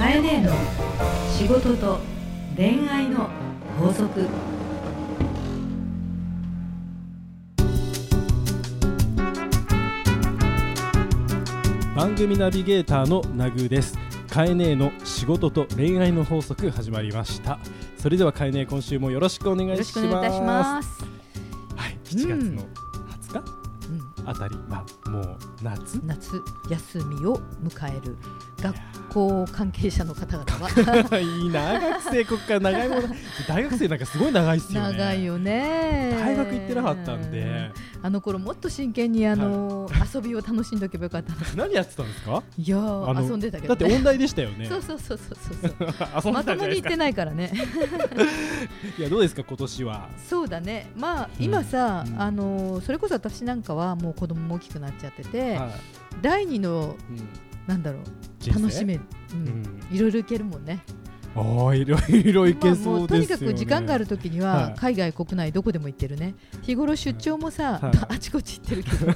カエネの仕事と恋愛の法則。番組ナビゲーターのナグーです。カエネの仕事と恋愛の法則始まりました。それではカエネ今週もよろしくお願いします。よろしくお願いいたします。はい7月の20日、うん、あたり。まあもう夏？夏休みを迎える学校関係者の方々は。いいな学生こっから長いもの。大学生なんかすごい長いっすよね。長いよね。大学行ってなかったんで。あの頃もっと真剣にあの、遊びを楽しんどけばよかったな。何やってたんですか？いやあのー遊んでたけど、ね。だって音大でしたよね。そうそうそうそうそう まともに行ってないからね。いやどうですか今年は？そうだね。まあうん。今さ、うん。あのそれこそ私なんかはもう子供も大きくなっちゃってて、はい。第二のうんなんだろう。楽しめる、ううん。んいろいろいけるもんね。ああいろいろいけまあそうですよね、とにかく時間がある時にははい。海外国内どこでも行ってるね。日頃出張もさ、はい。あちこち行ってるけど。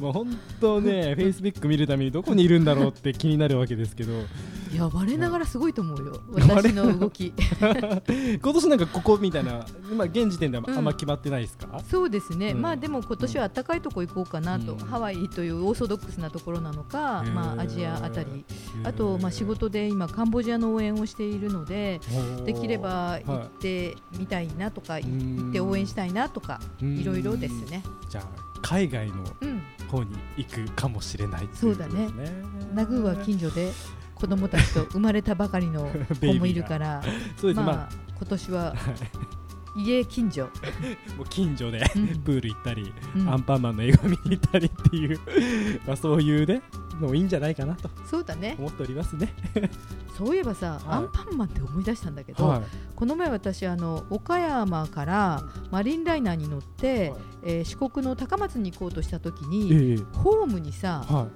もう本当ね、フェイスブック見るためにどこにいるんだろうって気になるわけですけど、いや我ながらすごいと思うよ。我 私の動き。今年なんかここみたいな、今現時点ではうんあん。ま決まってないですか？そうですね、うん。まあでも今年は暖かいとこ行こうかなと、うん。ハワイというオーソドックスなところなのか、まあ、アジアあたり。あと、まあ、仕事で今カンボジアの応援をしているのでできれば行ってみたいなとか、行って応援したいなとかいろいろです。ね。じゃあ海外のうん、方に行くかもしれないっていうことですね。ナグーは近所で子供たちと生まれたばかりの 子もいるから そうです、まあ、まあ。今年は家近所、もう近所でうん。プール行ったり、うん。アンパンマンの映画見に行ったりっていう、まあそういうねのもいいんじゃないかなとそうだね。思っておりますね。そういえばさ、はい。アンパンマンって思い出したんだけど、はこの前私あの岡山からマリンライナーに乗って、えー四国の高松に行こうとした時い。に、ええ。ホームにさは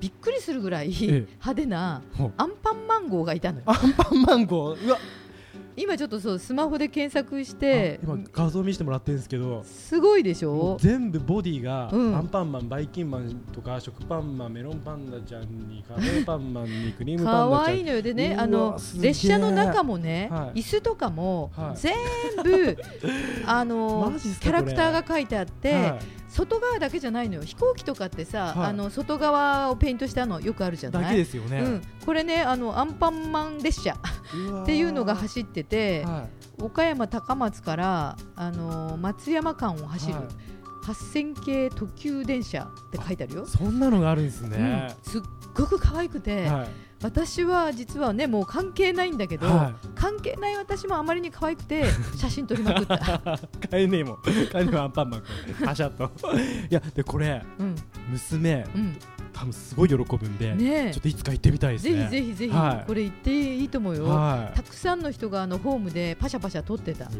びっくりするぐらいええ。派手なアンパンマン号がいたのよ。アンパンマンゴー？うわ。今ちょっとそうスマホで検索してあ今画像見せてもらってるんですけどすごいでしょ？全部ボディが、うん。アンパンマンバイキンマンとか食パンマンメロンパンダちゃんにカレーパンマンにクリームパンダちゃん。可愛いのよ。でねあの列車の中もね、はい。椅子とかも、はい。全部あのキャラクターが書いてあって、はい外側だけじゃないのよ。飛行機とかってさ、はい。あの外側をペイントしたのよくあるじゃない？だけですよね、うん、これねあのアンパンマン列車っていうのが走ってて、は岡山高松からあの松山間を走る、はい。8000系特急電車って書いてあるよ。い、。そんなのがあるんですね、うん、すっごく可愛くて、はい私は実はねもう関係ないんだけど、は関係ない私もあまりに可愛くて 写真撮りまくった、いカエネもカエネもアンパンマン君パシャッと。いやでこれうん。娘うん、多分すごい喜ぶんで、ねちょっといつか行ってみたいですぜねひぜひぜひ、はい。これ行っていいと思うよ、はい。たくさんの人があのホームでパシャパシャ撮ってた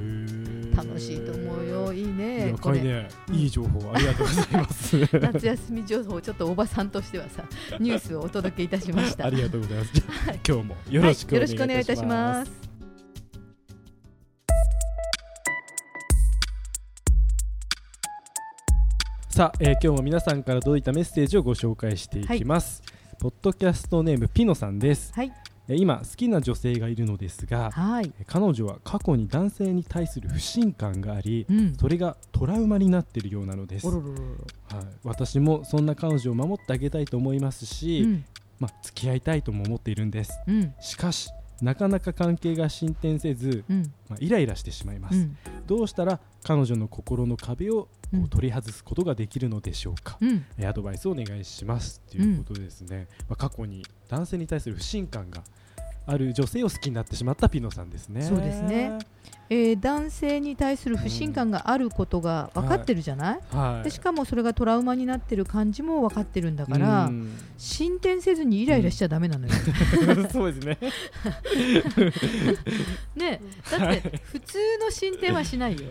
楽しいと思うよ。いいいね。やこれ。カエネいい情報ありがとうございます。夏休み情報ちょっとおばさんとしてはさニュースをお届けいたしました。ありがとうございます。今日もよろしくお願いいたします。はい、よろしくお願いいたします。さあ、えー今日も皆さんから届いたメッセージをご紹介していきます。ポッドキャストネームピノさんです。はい。えー今好きな女性がいるのですが、はいえー彼女は過去に男性に対する不信感があり、うんそれがトラウマになっているようなのです。はい、私もそんな彼女を守ってあげたいと思いますし、うんまあ付き合いたいとも思っているんです。うんしかしなかなか関係が進展せず、うん。まあ、イライラしてしまいます、うん。どうしたら彼女の心の壁を取り外すことができるのでしょうか、うん。えアドバイスをお願いしますということですね、まあ、過去に男性に対する不信感がある女性を好きになってしまったピノさんですね。そうですねえー男性に対する不信感があることが分かってるじゃない、はい。でしかもそれがトラウマになってる感じも分かってるんだからうん。進展せずにイライラしちゃダメなのよ、そうですね。ねだって普通の進展はしないよ。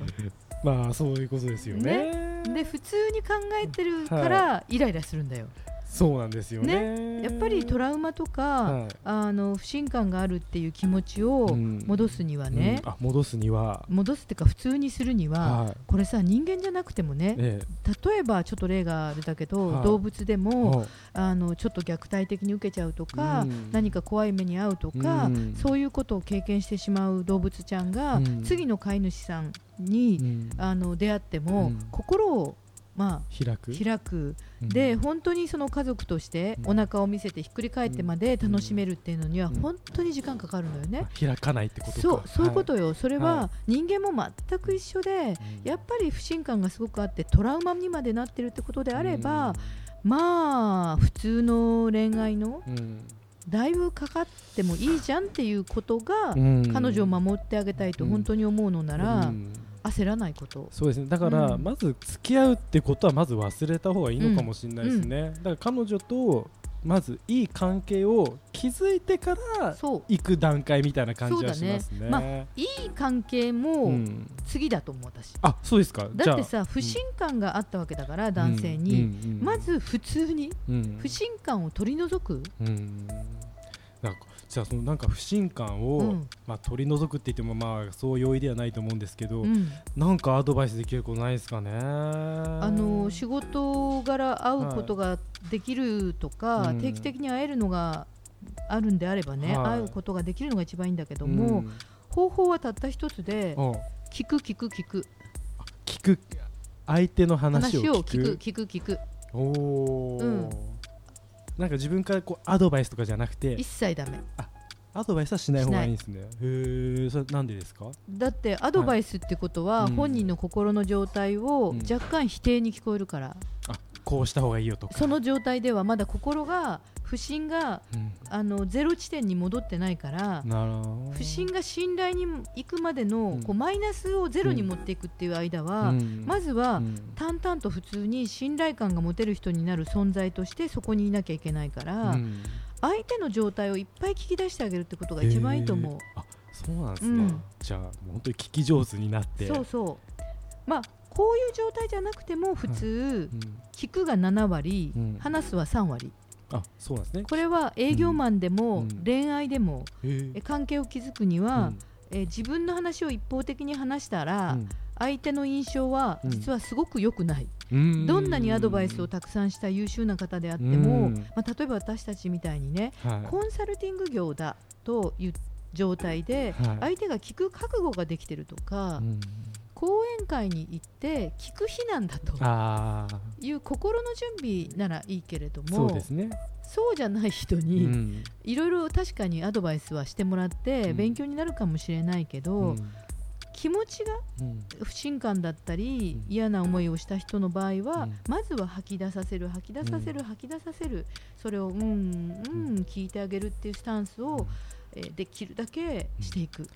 まあそういうことですよね。で普通に考えてるからイライラするんだよそうなんですよね。やっぱりトラウマとか、はい、あの不信感があるっていう気持ちを戻すにはね、うん。うん、あ戻すには。戻すっていうか普通にするには、はい、これさ人間じゃなくてもね、ええ、例えばちょっと例が出たけど、はい、動物でも、あのちょっと虐待的に受けちゃうとか、うん、何か怖い目に遭うとか、うん、そういうことを経験してしまう動物ちゃんが、次の飼い主さんに、あの出会っても、心をまあ、開く。開く、うん、で本当にその家族としてお腹を見せてひっくり返ってまで楽しめるっていうのには本当に時間かかるのよね、うん、開かないってことそうそういうことよ、はい、それは人間も全く一緒で、やっぱり不信感がすごくあってトラウマにまでなってるってことであれば、まあ普通の恋愛の、だいぶかかってもいいじゃんっていうことが、彼女を守ってあげたいと本当に思うのなら、焦らないこと。そうですね。だから、まず付き合うってことはまず忘れた方がいいのかもしれないですね、うん。うん、だから彼女とまずいい関係を築いてから行く段階みたいな感じはしますね。ね。まあ、いい関係も次だと思う私。あそうですか。だってさ不信感があったわけだから、男性に、まず普通に不信感を取り除く、うん。なんかじゃあそのなんか不信感を、うん、まあ、取り除くって言ってもまあそう容易ではないと思うんですけど、うん、なんかアドバイスできることないですかね？あの仕事柄会うことができるとか、はい、定期的に会えるのがあるんであればね、はい、会うことができるのが一番いいんだけども、うん、方法はたった一つで聞く聞く聞く。聞く。相手の話を聞く。聞く聞くおお、うんなんか自分からこうアドバイスとかじゃなくて一切ダメ。あアドバイスはしない方がいいんですね。へえそれなんでですか？だってアドバイスってことは、本人の心の状態を若干否定に聞こえるから、うん、あこうした方がいいよとか。その状態ではまだ心が不信が、うん、あのゼロ地点に戻ってないから不信が信頼に行くまでの、うん、こうマイナスをゼロに持っていくっていう間は、うん、まずは、淡々と普通に信頼感が持てる人になる存在としてそこにいなきゃいけないから、相手の状態をいっぱい聞き出してあげるってことが一番いいと思う。あそうなんですね、じゃあ本当に聞き上手になって。そうそう。まあこういう状態じゃなくても普通、聞くが7割、話すは3割。あそうなんですね。これは営業マンでも、恋愛でも、え。関係を築くには、え自分の話を一方的に話したら、相手の印象は実はすごく良くない、どんなにアドバイスをたくさんした優秀な方であっても、まあ、例えば私たちみたいにね、はい、コンサルティング業だという状態で、相手が聞く覚悟ができてるとか、講演会に行って聞く日なんだと。いう心の準備ならいいけれどもそうです、ね、そうじゃない人にいろいろ確かにアドバイスはしてもらって勉強になるかもしれないけど、うん、気持ちが不信感だったり、うん、嫌な思いをした人の場合は、うん、まずは吐き出させる吐き出させる、吐き出させる。それをうんうん聞いてあげるっていうスタンスを、えー、できるだけしていく。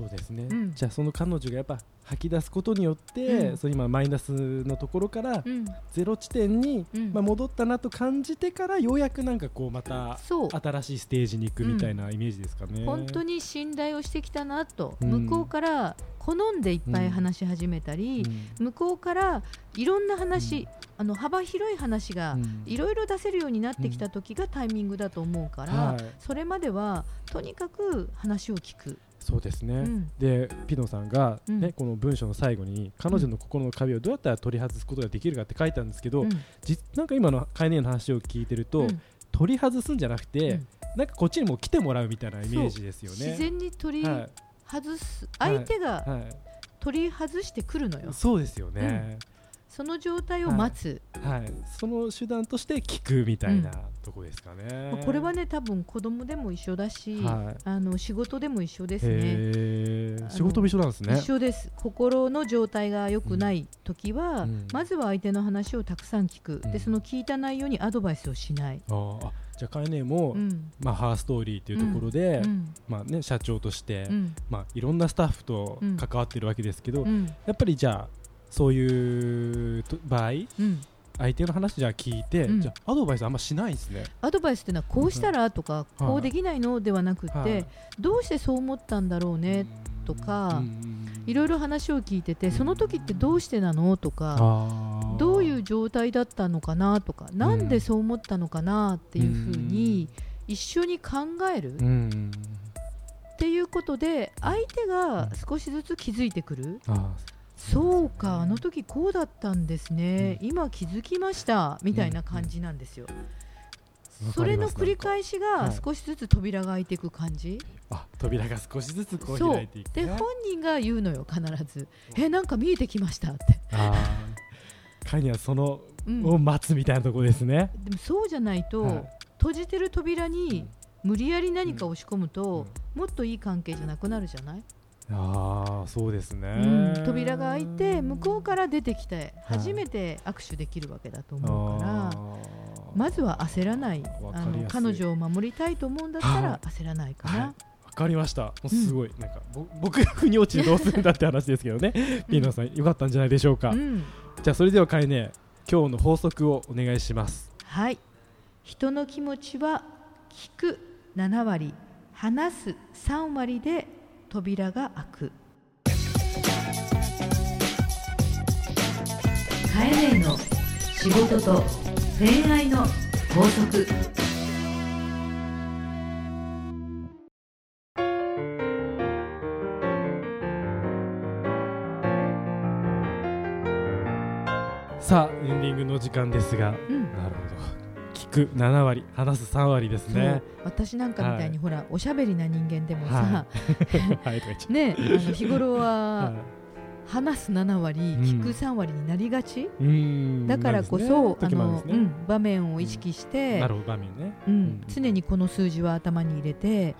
そうですね、じゃあその彼女がやっぱ吐き出すことによって、うん、その今マイナスのところからゼロ地点に、うん、まあ、戻ったなと感じてからようやくなんかこうまた新しいステージに行くみたいなイメージですかね、本当に信頼をしてきたなと、向こうから好んでいっぱい話し始めたり、向こうからいろんな話、あの幅広い話がいろいろ出せるようになってきた時がタイミングだと思うから、はい、それまではとにかく話を聞く。そうですね、うん、でピノさんがね、うん、この文章の最後に彼女の心の壁をどうやったら取り外すことができるかって書いたんですけど、うん、じなんか今のカイネの話を聞いてると、取り外すんじゃなくて、なんかこっちにも来てもらうみたいなイメージですよね。自然に取り外す、はい、相手が取り外してくるのよ。そうですよね、その状態を待つ、はい、はい、その手段として聞くみたいなとこですかね、これはね多分子供でも一緒だし、はい、あの仕事でも一緒ですね。仕事も一緒なんですね。一緒です。心の状態が良くない時は、うん、まずは相手の話をたくさん聞く、うん、でその聞いた内容にアドバイスをしない。ああじゃあカエネも、うん、まあ、ハーストーリーというところで、まあね、社長として、まあ、いろんなスタッフと関わってるわけですけど、やっぱりじゃあそういう場合、うん、相手の話じゃ聞いて、うん、じゃアドバイスあんましないですね。アドバイスっていうのはこうしたらとか、こうできないのではなくて、どうしてそう思ったんだろうねとか、いろいろ話を聞いててその時ってどうしてなのとかどういう状態だったのかなとかなんでそう思ったのかなっていうふうに一緒に考える。っていうことで相手が少しずつ気づいてくる、そうかあの時こうだったんですね、今気づきましたみたいな感じなんですよ。それの繰り返しが少しずつ扉が開いていく感じ、あ扉が少しずつこう開いていく、ね、で本人が言うのよ必ず「えなんか見えてきました」って。あ彼にはその、を待つみたいなところですね。でもそうじゃないと、はい、閉じてる扉に無理やり何か押し込むと、もっといい関係じゃなくなるじゃない？あそうですね、うん、扉が開いて向こうから出てきて初めて握手できるわけだと思うから、まずは焦らないあの彼女を守りたいと思うんだったら焦らないかな。わかりました。すごい、うん、なんか僕が腑に落ちてどうするんだって話ですけどね。ピーノさん、よかったんじゃないでしょうか。うん、じゃあそれではかえね、今日の法則をお願いします。はい。人の気持ちは聞く7割、話す3割で扉が開く。カエネの仕事と恋愛の法則。さあエンディングの時間ですが、うん、なるほど。聞く7割話す3割ですね。私なんかみたいに、はい、ほらおしゃべりな人間でもさ、はい、ねあの日頃は、はい。話す7割、聞く3割になりがち、だからこそ、あの場面を意識して、うん。常にこの数字は頭に入れて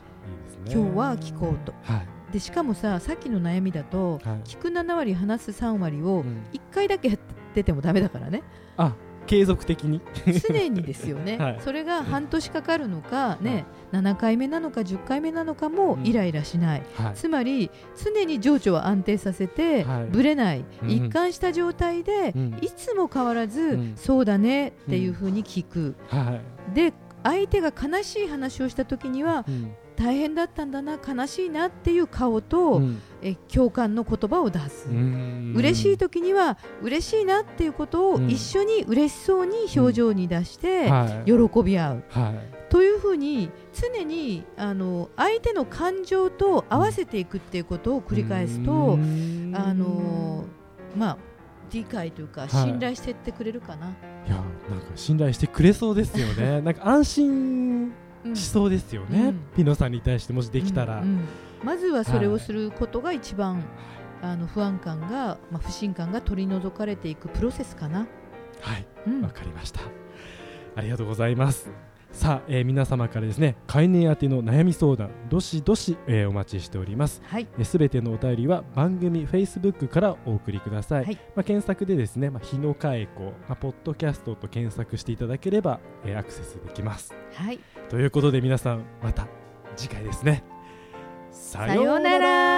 今日は聞こうと、でしかもささっきの悩みだと、聞く7割話す3割を1回だけやっててもだめだからね。あ継続的に。常にですよね、はい、それが半年かかるのか、ね、7回目なのか10回目なのかもイライラしない、うんはい、つまり常に情緒を安定させて、はい、ぶれない、うん、一貫した状態で、うん、いつも変わらず、そうだねっていうふうに聞く、で相手が悲しい話をした時には、大変だったんだな悲しいなっていう顔と、うん、え共感の言葉を出す。嬉しい時には嬉しいなっていうことを一緒に嬉しそうに表情に出して喜び合う、はい、というふうに常にあの相手の感情と合わせていくっていうことを繰り返すとあのまあ理解というか信頼していってくれるかな、はい、いやなんか信頼してくれそうですよね。なんか安心しそうですよね、うん、ピノさんに対してもしできたら、うんうん、まずはそれをすることが一番、はい、あの不安感が、まあ、不信感が取り除かれていくプロセスかな。はい。わ、かりました。ありがとうございますさあ、えー、皆様からですね飼い主宛ての悩み相談どしどし、えー、お待ちしております。すべ、はい、てのお便りは番組フェイスブックからお送りください、はい、まあ、検索でですね、まあ、日野佳恵子、まあ、ポッドキャストと検索していただければ、えー、アクセスできます。はい。ということで皆さんまた次回ですね。さようなら